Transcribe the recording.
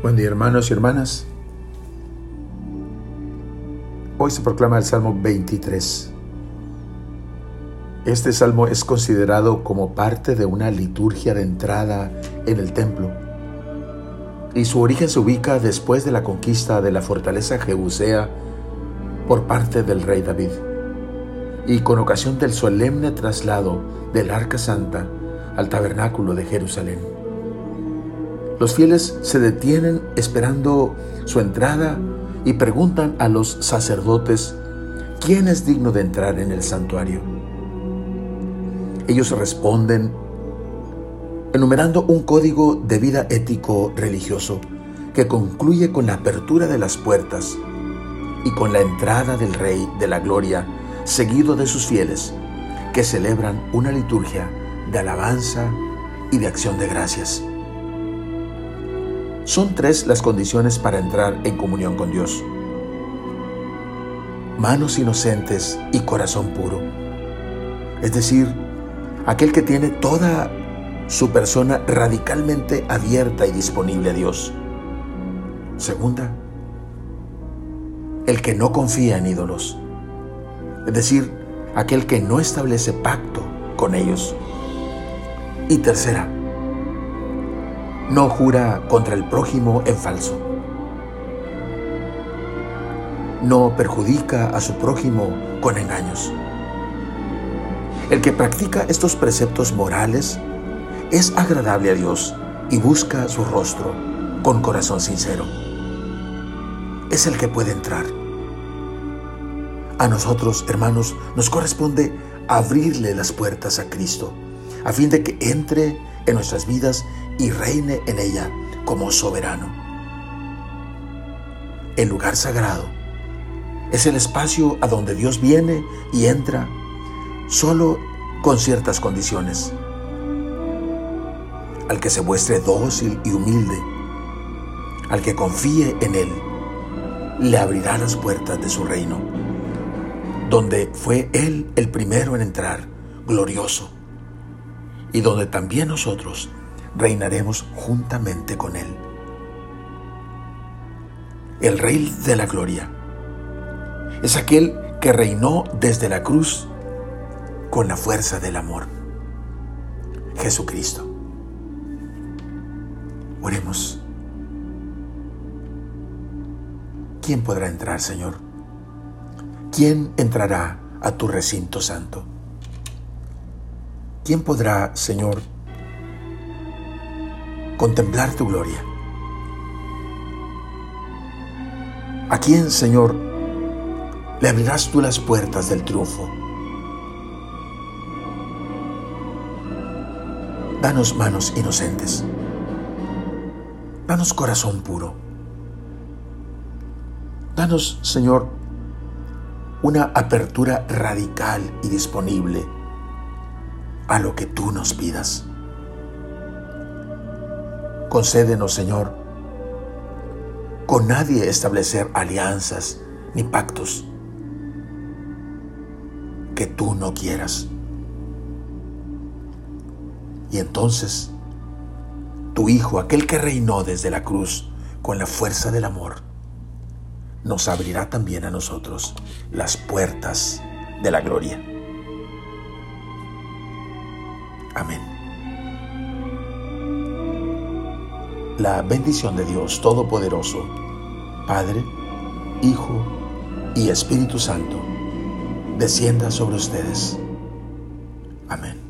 Buen día hermanos y hermanas. Hoy se proclama el Salmo 23. Este salmo es considerado como parte de una liturgia de entrada en el templo y su origen se ubica después de la conquista de la fortaleza Jebusea por parte del rey David y con ocasión del solemne traslado del Arca Santa al tabernáculo de Jerusalén. Los fieles se detienen esperando su entrada y preguntan a los sacerdotes, ¿quién es digno de entrar en el santuario? Ellos responden enumerando un código de vida ético religioso que concluye con la apertura de las puertas y con la entrada del Rey de la Gloria, seguido de sus fieles, que celebran una liturgia de alabanza y de acción de gracias. Son tres las condiciones para entrar en comunión con Dios. Manos inocentes y corazón puro. Es decir, aquel que tiene toda su persona radicalmente abierta y disponible a Dios. Segunda, el que no confía en ídolos. Es decir, aquel que no establece pacto con ellos. Y tercera, no jura contra el prójimo en falso. No perjudica a su prójimo con engaños. El que practica estos preceptos morales es agradable a Dios y busca su rostro con corazón sincero. Es el que puede entrar. A nosotros, hermanos, nos corresponde abrirle las puertas a Cristo, a fin de que entre en nuestras vidas y reine en ella como soberano. El lugar sagrado es el espacio a donde Dios viene y entra solo con ciertas condiciones. Al que se muestre dócil y humilde, al que confíe en Él, le abrirá las puertas de su reino, donde fue Él el primero en entrar, glorioso, y donde también nosotros reinaremos juntamente con Él. El Rey de la Gloria es aquel que reinó desde la cruz con la fuerza del amor. Jesucristo. Oremos. ¿Quién podrá entrar, Señor? ¿Quién entrará a tu recinto santo? ¿Quién podrá, Señor, contemplar tu gloria? ¿A quién, Señor, le abrirás tú las puertas del triunfo? Danos manos inocentes. Danos corazón puro. Danos, Señor, una apertura radical y disponible a lo que tú nos pidas. Concédenos, Señor, con nadie establecer alianzas ni pactos que tú no quieras. Y entonces, tu Hijo, aquel que reinó desde la cruz con la fuerza del amor, nos abrirá también a nosotros las puertas de la gloria. Amén. La bendición de Dios Todopoderoso, Padre, Hijo y Espíritu Santo, descienda sobre ustedes. Amén.